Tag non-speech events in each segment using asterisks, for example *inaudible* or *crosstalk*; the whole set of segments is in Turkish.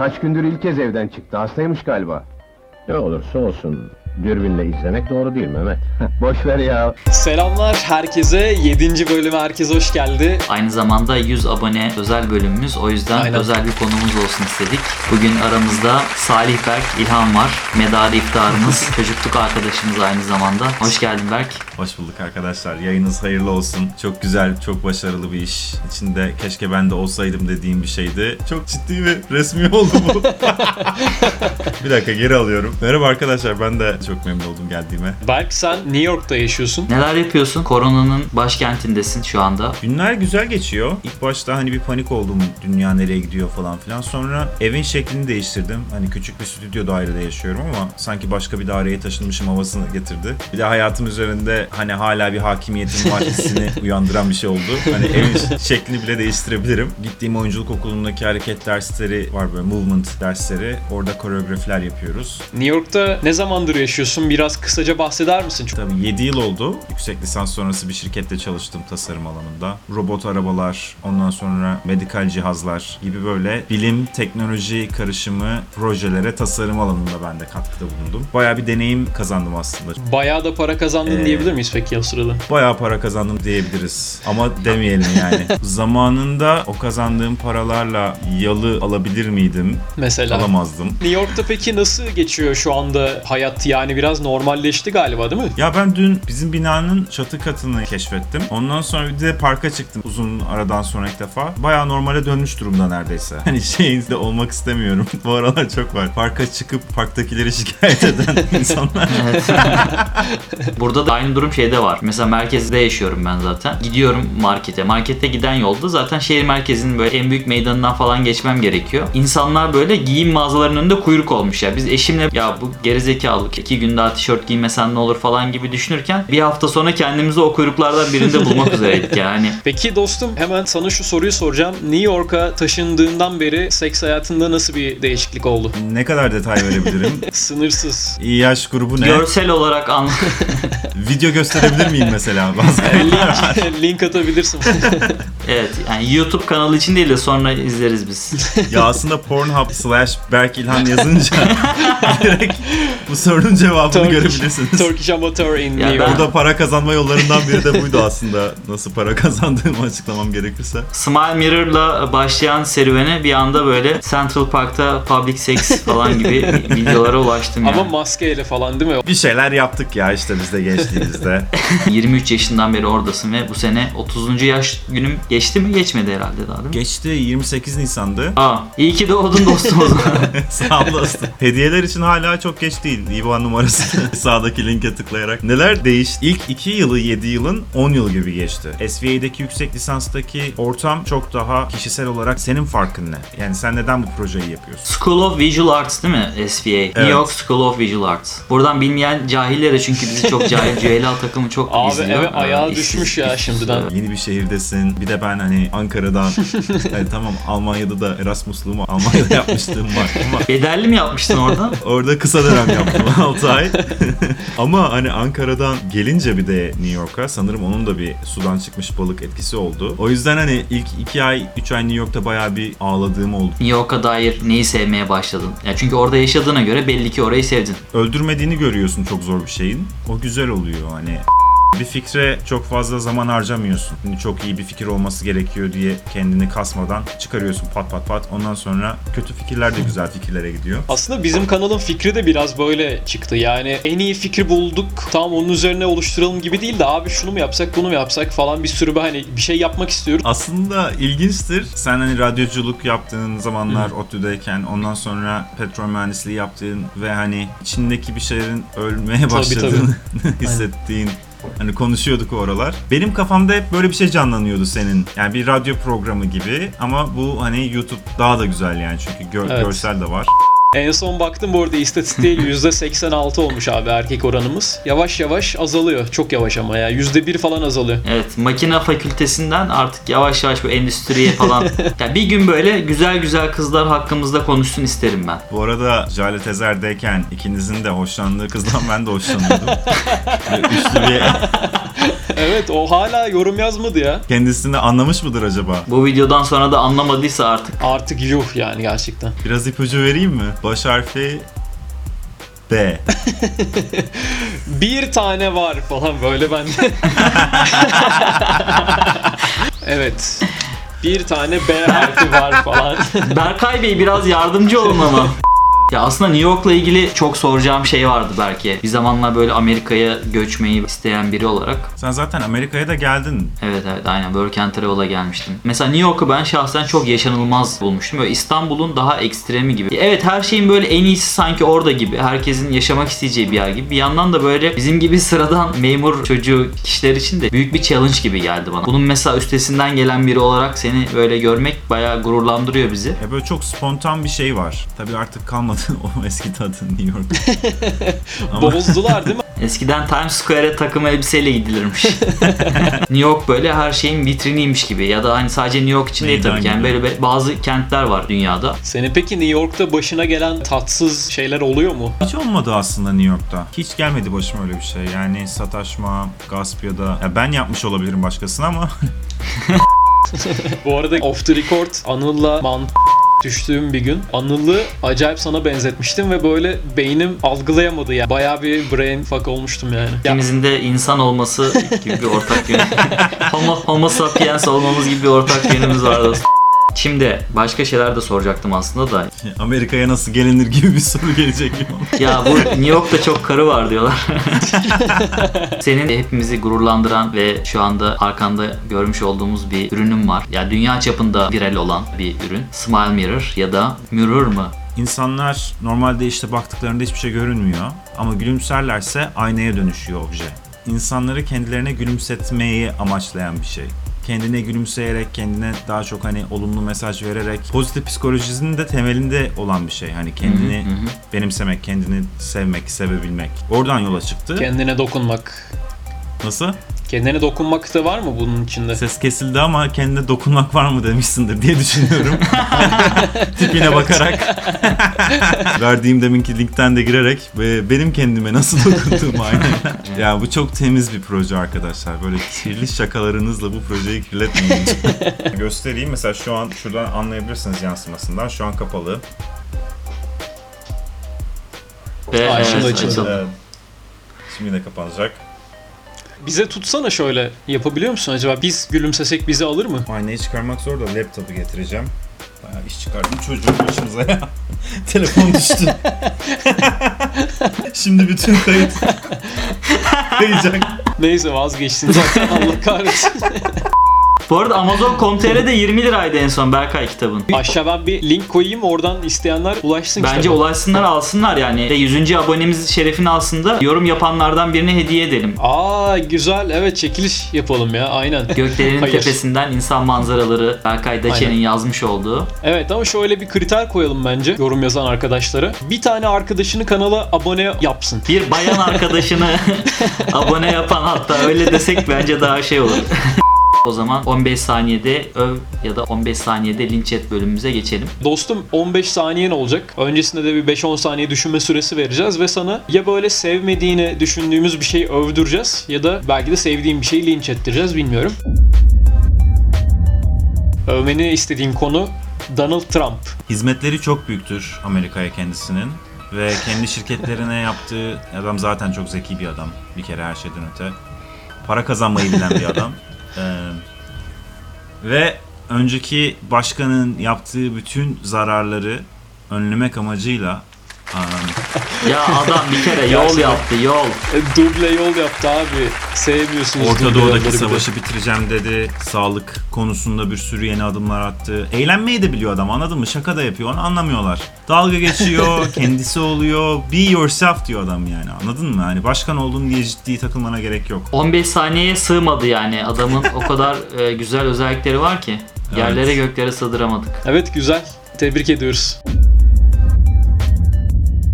Kaç gündür ilk kez evden çıktı. Hastaymış galiba. Ne olursa olsun dürbünle izlemek doğru değil Mehmet. Boş ver ya. Selamlar herkese. 7. bölüme herkes hoş geldi. Aynı zamanda 100 abone özel bölümümüz. O yüzden Aynen. özel bir konumuz olsun istedik. Bugün aramızda Salih Berk, İlhan var. Medarı iftarımız, *laughs* çocukluk arkadaşımız aynı zamanda. Hoş geldin Berk. Hoş bulduk arkadaşlar. Yayınız hayırlı olsun. Çok güzel, çok başarılı bir iş. İçinde keşke ben de olsaydım dediğim bir şeydi. Çok ciddi ve resmi oldu bu. *laughs* bir dakika geri alıyorum. Merhaba arkadaşlar. Ben de çok memnun oldum geldiğime. Berk sen New York'ta yaşıyorsun. Neler yapıyorsun? Koronanın başkentindesin şu anda. Günler güzel geçiyor. İlk başta hani bir panik oldum. Dünya nereye gidiyor falan filan. Sonra evin şeklini değiştirdim. Hani küçük bir stüdyo dairede yaşıyorum ama sanki başka bir daireye taşınmışım havasını getirdi. Bir de hayatım üzerinde hani hala bir hakimiyetim var hissini *laughs* uyandıran bir şey oldu. Hani evin şeklini bile değiştirebilirim. Gittiğim oyunculuk okulundaki hareket dersleri var böyle movement dersleri. Orada koreografiler yapıyoruz. New York'ta ne zamandır yaşıyorsun? Biraz kısaca bahseder misin? Tabii 7 yıl oldu. Yüksek lisans sonrası bir şirkette çalıştım tasarım alanında. Robot arabalar, ondan sonra medikal cihazlar gibi böyle bilim, teknoloji karışımı projelere tasarım alanında ben de katkıda bulundum. Bayağı bir deneyim kazandım aslında. Bayağı da para kazandın Ee, diyebilir miyiz peki o sırada? Bayağı para kazandım diyebiliriz. Ama demeyelim yani. *laughs* Zamanında o kazandığım paralarla yalı alabilir miydim? Mesela. Alamazdım. New York'ta peki nasıl geçiyor şu anda hayat? Yani biraz normalleşti galiba değil mi? Ya ben dün bizim binanın çatı katını keşfettim. Ondan sonra bir de parka çıktım uzun aradan sonra ilk defa. Bayağı normale dönmüş durumda neredeyse. *laughs* Hani şeyinde olmak istemiyorum. *laughs* Bu aralar çok var. Parka çıkıp parktakileri şikayet eden insanlar. Burada da aynı durum şeyde var. Mesela merkezde yaşıyorum ben zaten. Gidiyorum markete. Markette giden yolda zaten şehir merkezinin böyle en büyük meydanından falan geçmem gerekiyor. İnsanlar böyle giyim mağazalarının önünde kuyruk olmuş ya. Biz eşimle ya bu gerizekalılık iki gün daha tişört giymesen ne olur falan gibi düşünürken bir hafta sonra kendimizi o kuyruklardan birinde *laughs* bulmak üzereydik yani. Peki dostum hemen sana şu soruyu soracağım. New York'a taşındığından beri seks hayatında nasıl bir değişiklik oldu? ne kadar detay verebilirim? *laughs* Sınırsız. Yaş grubu ne? Görsel olarak an *laughs* Video gösterebilir miyim mesela? *laughs* Bazı link, link atabilirsin. *laughs* evet yani YouTube kanalı için değil de sonra izleriz biz. *laughs* ya aslında Pornhub slash Berk İlhan yazınca *laughs* direkt bu sorunun cevabını görebilirsiniz. Turkish Amateur in Ya ben- Burada para kazanma yollarından biri de buydu aslında. Nasıl para *laughs* kazandığımı açıklamam gerekirse. Smile Mirror'la başlayan serüvene bir anda böyle Central Park'ta public sex falan gibi videolara ulaştım Ama yani. maskeyle falan değil mi? Bir şeyler yaptık ya işte biz de gençliğimizde. 23 yaşından beri oradasın ve bu sene 30. yaş günüm geçti mi? Geçmedi herhalde daha değil mi? Geçti 28 Nisan'dı. Aa, iyi ki doğdun dostum o zaman. *laughs* Sağ olasın. Hediyeler için hala çok geç değil. İBAN numarası *laughs* sağdaki linke tıklayarak. Neler değişti? İlk 2 yılı 7 yılın 10 yıl gibi geçti. SVA'deki yüksek lisanstaki ortam çok daha kişisel olarak senin farkın ne? Yani sen neden bu projeyi yapıyorsun? School of Visual Arts değil mi? SVA. New York School of Visual Arts. Buradan bilmeyen cahillere çünkü bizi çok cahil, *laughs* cühela takımı çok Abi izliyor. evet, ayağı Ee, düşmüş ya şimdiden. evet. Yeni bir şehirdesin. Bir de ben hani Ankara'dan yani *laughs* tamam Almanya'da da Erasmus'luğumu Almanya'da yapmışlığım var ama *laughs* Bedelli mi yapmıştın orada? Orada kısa dönem yaptım *laughs* 6 ay. Ama hani Ankara'dan gelince bir de New York'a sanırım onun da bir sudan çıkmış balık etkisi oldu. O yüzden hani ilk 2 ay 3 ay New York'ta bayağı bir ağladığım oldu. New York'a dair neyi sevmeye başladın? Ya çünkü orada yaşadığına göre belli ki orayı sevdin. Öldürmediğini görüyorsun çok zor bir şeyin. O güzel oluyor hani. Bir fikre çok fazla zaman harcamıyorsun. Şimdi çok iyi bir fikir olması gerekiyor diye kendini kasmadan çıkarıyorsun pat pat pat. Ondan sonra kötü fikirler de güzel fikirlere gidiyor. Aslında bizim kanalın fikri de biraz böyle çıktı. Yani en iyi fikri bulduk. Tam onun üzerine oluşturalım gibi değil de abi şunu mu yapsak bunu mu yapsak falan bir sürü bir hani bir şey yapmak istiyoruz. Aslında ilginçtir. Sen hani radyoculuk yaptığın zamanlar ODTÜ'deyken ondan sonra petrol mühendisliği yaptığın ve hani içindeki bir şeylerin ölmeye başladığını *laughs* hissettiğin Hani konuşuyorduk o aralar. Benim kafamda hep böyle bir şey canlanıyordu senin. Yani bir radyo programı gibi ama bu hani YouTube daha da güzel yani çünkü gör- Evet. görsel de var. En son baktım bu arada istatistiğe *laughs* %86 olmuş abi erkek oranımız. Yavaş yavaş azalıyor. Çok yavaş ama ya. %1 falan azalıyor. Evet, makine fakültesinden artık yavaş yavaş bu endüstriye falan. *laughs* ya bir gün böyle güzel güzel kızlar hakkımızda konuşsun isterim ben. Bu arada Jale Tezer'deyken ikinizin de hoşlandığı kızdan ben de hoşlanıyordum. *laughs* Üçlü bir Evet o hala yorum yazmadı ya. Kendisini anlamış mıdır acaba? Bu videodan sonra da anlamadıysa artık Artık yuh yani gerçekten. Biraz ipucu vereyim mi? Baş harfi B. *laughs* Bir tane var falan böyle ben de. *laughs* evet. Bir tane B harfi var falan. Berkay Bey biraz yardımcı olun ama. *laughs* Ya aslında New York'la ilgili çok soracağım şey vardı belki. Bir zamanlar böyle Amerika'ya göçmeyi isteyen biri olarak. Sen zaten Amerika'ya da geldin. Evet evet aynen Work and Travel'a gelmiştim. Mesela New York'u ben şahsen çok yaşanılmaz bulmuştum. Böyle İstanbul'un daha ekstremi gibi. Evet her şeyin böyle en iyisi sanki orada gibi. Herkesin yaşamak isteyeceği bir yer gibi. Bir yandan da böyle bizim gibi sıradan memur çocuğu kişiler için de büyük bir challenge gibi geldi bana. Bunun mesela üstesinden gelen biri olarak seni böyle görmek bayağı gururlandırıyor bizi. Ya böyle çok spontan bir şey var. Tabii artık kalmadı *laughs* o eski tadı New York. *laughs* Ama Bozdular değil mi? *laughs* Eskiden Times Square'e takım elbiseyle gidilirmiş. New York böyle her şeyin vitriniymiş gibi ya da hani sadece New York için değil tabii ki. Yani böyle bazı kentler var dünyada. Senin peki New York'ta başına gelen tatsız şeyler oluyor mu? hiç olmadı aslında New York'ta. Hiç gelmedi başıma öyle bir şey. Yani sataşma, gasp ya da... Ya ben yapmış olabilirim başkasına ama Bu arada off the record Anıl'la man düştüğüm bir gün Anıl'ı acayip sana benzetmiştim ve böyle beynim algılayamadı yani. Bayağı bir brain fuck olmuştum yani. Ya, İkimizin de insan olması gibi bir ortak yönü. *laughs* homo, homo sapiens olmamız gibi bir ortak yönümüz vardı. Şimdi başka şeyler de soracaktım aslında da. *laughs* Amerika'ya nasıl gelinir gibi bir soru gelecek. *laughs* Ya bu New York'ta çok karı var diyorlar. *laughs* Senin hepimizi gururlandıran ve şu anda arkanda görmüş olduğumuz bir ürünün var. Ya dünya çapında viral olan bir ürün. Smile Mirror ya da Mirror mı? İnsanlar normalde işte baktıklarında hiçbir şey görünmüyor ama gülümserlerse aynaya dönüşüyor obje. İnsanları kendilerine gülümsetmeyi amaçlayan bir şey. Kendine gülümseyerek, kendine daha çok hani olumlu mesaj vererek pozitif psikolojisinin de temelinde olan bir şey. Hani kendini Hı hı hı. benimsemek, kendini sevmek, sevebilmek. Oradan yola çıktı. kendine dokunmak. Nasıl? Kendine dokunmak da var mı bunun içinde? Ses kesildi ama kendine dokunmak var mı demişsindir diye düşünüyorum. *laughs* Tipine bakarak. *laughs* Verdiğim deminki linkten de girerek ve benim kendime nasıl *laughs* dokunduğumu aynen. ya bu çok temiz bir proje arkadaşlar. Böyle kirli şakalarınızla bu projeyi kirletmeyin. Göstereyim. Mesela şu an şuradan anlayabilirsiniz yansımasından. Şu an kapalı. Ve evet, açıldı. Şimdi de kapanacak. Bize tutsana şöyle. Yapabiliyor musun acaba? Biz gülümsesek bizi alır mı? Aynayı çıkarmak zor da laptopu getireceğim. Bayağı iş çıkardım çocuğun başımıza ya. *laughs* Telefon düştü. *laughs* Şimdi bütün kayıt *laughs* kayacak. Neyse vazgeçtin zaten Allah kahretsin. Bu arada Amazon.com.tr'de 20 liraydı en son Berkay kitabın. Aşağı ben bir link koyayım oradan isteyenler ulaşsın Bence kitaba. ulaşsınlar alsınlar yani. Ve 100. abonemiz şerefini alsın da yorum yapanlardan birine hediye edelim. Aa güzel evet çekiliş yapalım ya aynen. *laughs* Göklerin Hayır. tepesinden insan manzaraları Berkay Daçen'in yazmış olduğu. Evet ama şöyle bir kriter koyalım bence yorum yazan arkadaşlara. Bir tane arkadaşını kanala abone yapsın. Bir bayan arkadaşını *laughs* abone yapan hatta öyle desek bence daha şey olur. *laughs* o zaman 15 saniyede öv ya da 15 saniyede linç et bölümümüze geçelim. Dostum 15 saniyen olacak. Öncesinde de bir 5-10 saniye düşünme süresi vereceğiz ve sana ya böyle sevmediğini düşündüğümüz bir şeyi övdüreceğiz ya da belki de sevdiğin bir şeyi linç ettireceğiz bilmiyorum. Övmeni istediğim konu Donald Trump. Hizmetleri çok büyüktür Amerika'ya kendisinin. Ve kendi şirketlerine yaptığı adam zaten çok zeki bir adam. Bir kere her şeyden öte. Para kazanmayı bilen bir adam. Ee, ve önceki başkanın yaptığı bütün zararları önlemek amacıyla Ya adam bir kere yol Gerçekten. yaptı yol. E, duble yol yaptı abi. Sevmiyorsunuz Orta Doğu'daki savaşı bitireceğim dedi. Sağlık konusunda bir sürü yeni adımlar attı. Eğlenmeyi de biliyor adam anladın mı? Şaka da yapıyor onu anlamıyorlar. Dalga geçiyor, *laughs* kendisi oluyor. Be yourself diyor adam yani anladın mı? Hani başkan oldun diye ciddi takılmana gerek yok. 15 saniyeye sığmadı yani. Adamın o kadar *laughs* e, güzel özellikleri var ki. Yerlere Evet. göklere sığdıramadık. Evet güzel. Tebrik ediyoruz.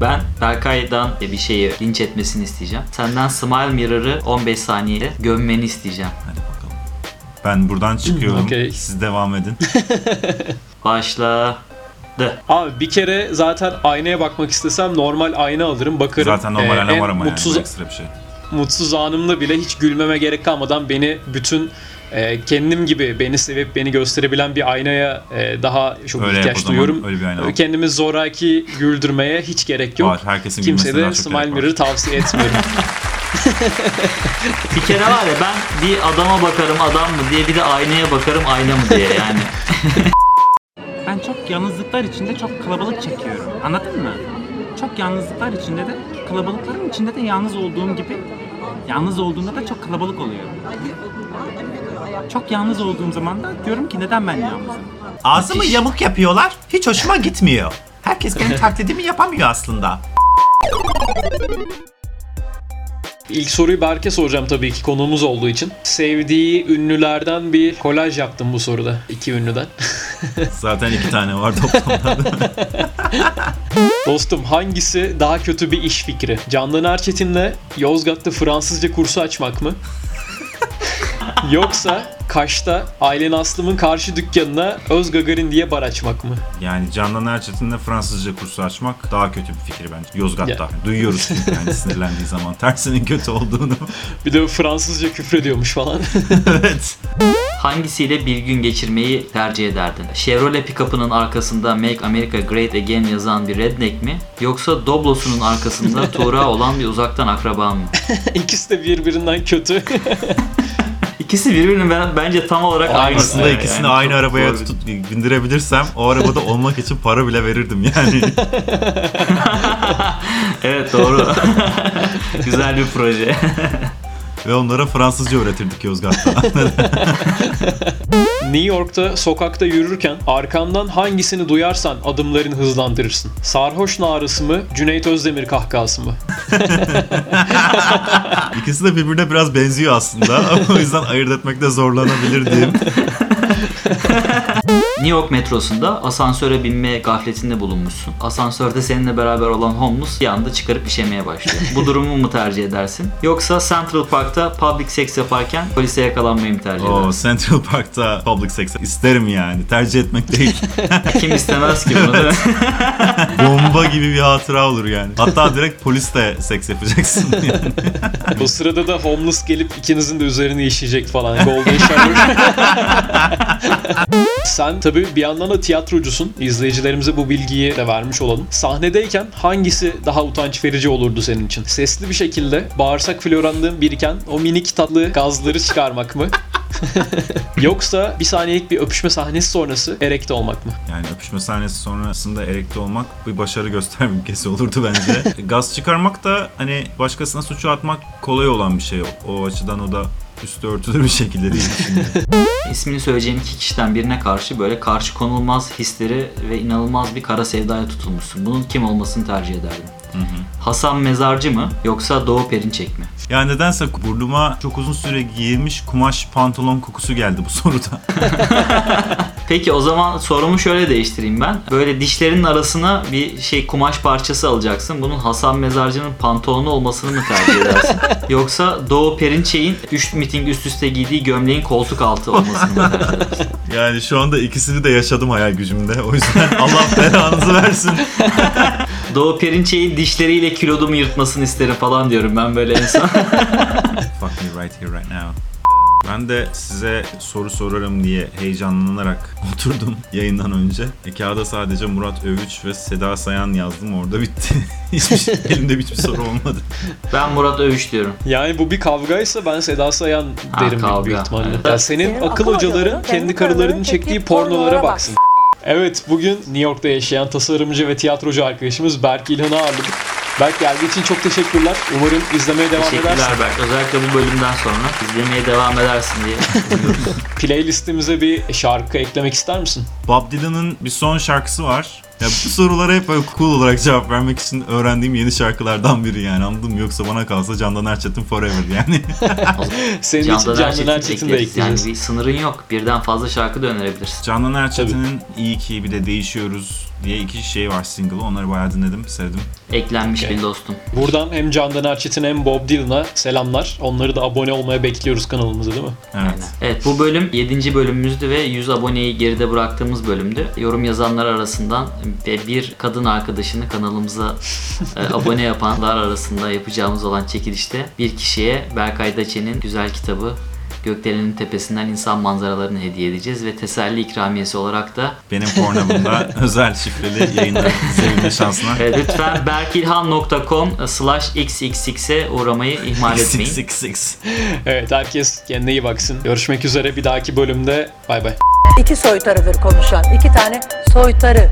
Ben Berkay'dan bir şeyi linç etmesini isteyeceğim. Senden Smile Mirror'ı 15 saniyede gömmeni isteyeceğim. Hadi bakalım. Ben buradan çıkıyorum. Okey. Siz devam edin. *laughs* Başla. Abi bir kere zaten aynaya bakmak istesem normal ayna alırım. Bakarım. Zaten normal e, ayna en var ama mutsuz, yani ekstra bir şey. mutsuz anımda bile hiç gülmeme gerek kalmadan beni bütün e, kendim gibi beni sevip beni gösterebilen bir aynaya e, daha çok Öyle ihtiyaç zaman, duyuyorum. öyle bir ayna al. Kendimi zoraki güldürmeye hiç gerek yok. Var, herkesin Kimseye gülmesine de daha çok Smile. Mirror tavsiye etmiyorum. *laughs* Bir kere var ya ben bir adama bakarım adam mı diye bir de aynaya bakarım ayna mı diye yani. *laughs* Ben çok yalnızlıklar içinde çok kalabalık çekiyorum. Anladın mı? Çok yalnızlıklar içinde de kalabalıkların içinde de yalnız olduğum gibi yalnız olduğumda da çok kalabalık oluyor. Çok yalnız olduğum zaman da diyorum ki neden ben yalnızım? Ağzımı yamuk yapıyorlar. Hiç hoşuma gitmiyor. Herkes benim taklidimi yapamıyor aslında. İlk soruyu Berk'e soracağım tabii ki konuğumuz olduğu için. Sevdiği ünlülerden bir kolaj yaptım bu soruda. iki ünlüden. *laughs* Zaten iki tane var toplamda. *laughs* Dostum hangisi daha kötü bir iş fikri? Candan Erçetin'le Yozgat'ta Fransızca kursu açmak mı? Yoksa Kaş'ta Aylen Aslım'ın karşı dükkanına Öz Gagarin diye bar açmak mı? yani Candan Erçetin'le Fransızca kursu açmak daha kötü bir fikir bence. Yozgat'ta. Ya. Duyuyoruz çünkü yani sinirlendiği zaman tersinin kötü olduğunu. Bir de Fransızca küfrediyormuş falan. *laughs* evet. Hangisiyle bir gün geçirmeyi tercih ederdin? Chevrolet pick-up'ının arkasında Make America Great Again yazan bir redneck mi? Yoksa Doblo'sunun arkasında *laughs* Tuğra olan bir uzaktan akraba mı? *laughs* İkisi de birbirinden kötü. İkisi birbirinin ben, bence tam olarak Aynısı. Aslında Yani ikisini çok aynı arabaya bir- tutup bindirebilirsem o arabada olmak için para bile verirdim yani. *laughs* Evet doğru. *laughs* Güzel bir proje. Ve onlara Fransızca öğretirdik Yozgat'ta. *laughs* New York'ta sokakta yürürken arkandan hangisini duyarsan adımlarını hızlandırırsın? Sarhoş narısı mı, Cüneyt Özdemir kahkahası mı? *laughs* İkisi de birbirine biraz benziyor aslında ama *laughs* o yüzden ayırt etmekte zorlanabilirdim. *laughs* New York metrosunda asansöre binme gafletinde bulunmuşsun. Asansörde seninle beraber olan homeless bir anda çıkarıp işemeye başlıyor. Bu *laughs* durumu mu tercih edersin? Yoksa Central Park'ta public sex yaparken polise yakalanmayı mı tercih O edersin? Central Park'ta public sex isterim yani. Tercih etmek değil. *laughs* Kim istemez ki bunu değil mi? *laughs* Bomba gibi bir hatıra olur yani. Hatta direkt polisle seks yapacaksın yani. O sırada da homeless gelip ikinizin de üzerine işeyecek falan. Golden Shower. Sen tabii bir yandan da tiyatrocusun. İzleyicilerimize bu bilgiyi de vermiş olalım. Sahnedeyken hangisi daha utanç verici olurdu senin için? Sesli bir şekilde bağırsak florandan biriken o minik tatlı gazları çıkarmak mı? *laughs* Yoksa bir saniyelik bir öpüşme sahnesi sonrası erekte olmak mı? Yani öpüşme sahnesi sonrasında erekte olmak bir başarı göstergesi olurdu bence. *laughs* Gaz çıkarmak da hani başkasına suçu atmak kolay olan bir şey. O açıdan o da üstü örtülü bir şekilde değil şimdi. *laughs* İsmini söyleyeceğim iki kişiden birine karşı böyle karşı konulmaz hisleri ve inanılmaz bir kara sevdaya tutulmuşsun. Bunun kim olmasını tercih Hasan Mezarcı mı yoksa Doğu Perinçek mi? Yani nedense burnuma çok uzun süre giyilmiş kumaş pantolon kokusu geldi bu soruda. *laughs* Peki o zaman sorumu şöyle değiştireyim ben. Böyle dişlerinin arasına bir şey kumaş parçası alacaksın. Bunun Hasan Mezarcı'nın pantolonu olmasını mı tercih edersin? *laughs* Yoksa Doğu Perinçek'in 3 miting üst üste giydiği gömleğin koltuk altı olmasını mı tercih edersin? *laughs* Yani şu anda ikisini de yaşadım hayal gücümde. O yüzden Allah belanızı versin. Doğu Perinçek'in dişleriyle kilodumu yırtmasını isterim falan diyorum ben böyle en son. *laughs* Fuck me right here right now. Ben de size soru sorarım diye heyecanlanarak *laughs* oturdum yayından önce. E, kağıda sadece Murat Övüç ve Seda Sayan yazdım orada bitti. *laughs* Hiçbir şey, elimde hiçbir soru olmadı. ben Murat Övüş diyorum. Yani bu bir kavgaysa ben Seda Sayan Ha, derim büyük- kavga. büyük ihtimalle. Evet. Ya senin, akıl hocaların kendi karılarının çektiği pornolara baksın. Evet bugün New York'ta yaşayan tasarımcı ve tiyatrocu arkadaşımız Berk İlhan'ı ağırladık. Berk geldiği için çok teşekkürler. Umarım izlemeye devam Teşekkürler edersin. Berk. Özellikle bu bölümden sonra izlemeye devam edersin diye. *laughs* Playlistimize bir şarkı eklemek ister misin? Bob Dylan'ın bir son şarkısı var. Ya bu sorulara hep böyle cool olarak cevap vermek için öğrendiğim yeni şarkılardan biri yani anladın mı? Yoksa bana kalsa Candan Erçetin forever yani. *laughs* Senin için Candan Candan Erçetin Erçetin de. Yani bir sınırın yok. Birden fazla şarkı da önerebilirsin. Candan Erçetin'in iyi ki bir de değişiyoruz diye iki şey var single. Onları bayağı dinledim, sevdim. Eklenmiş Okey. bir dostum. Buradan hem Candan Erçetin hem Bob Dylan'a selamlar. Onları da abone olmaya bekliyoruz kanalımıza değil mi? Evet. Aynen. Evet bu bölüm 7. bölümümüzdü ve 100 aboneyi geride bıraktığımız bölümdü. Yorum yazanlar arasından ve bir kadın arkadaşını kanalımıza e, abone yapanlar arasında yapacağımız olan çekilişte bir kişiye Berkay Daçe'nin güzel kitabı Gökdelenin Tepesinden insan manzaralarını hediye edeceğiz ve teselli ikramiyesi olarak da Benim pornabımda *laughs* özel şifreli yayınlar izleyebilme şansına. e, lütfen berkilhan.com slash xxx'e uğramayı ihmal etmeyin. *laughs* 666. Evet herkes kendine iyi baksın. Görüşmek üzere bir dahaki bölümde. Bay bay. İki soytarıdır konuşan. iki tane soytarı.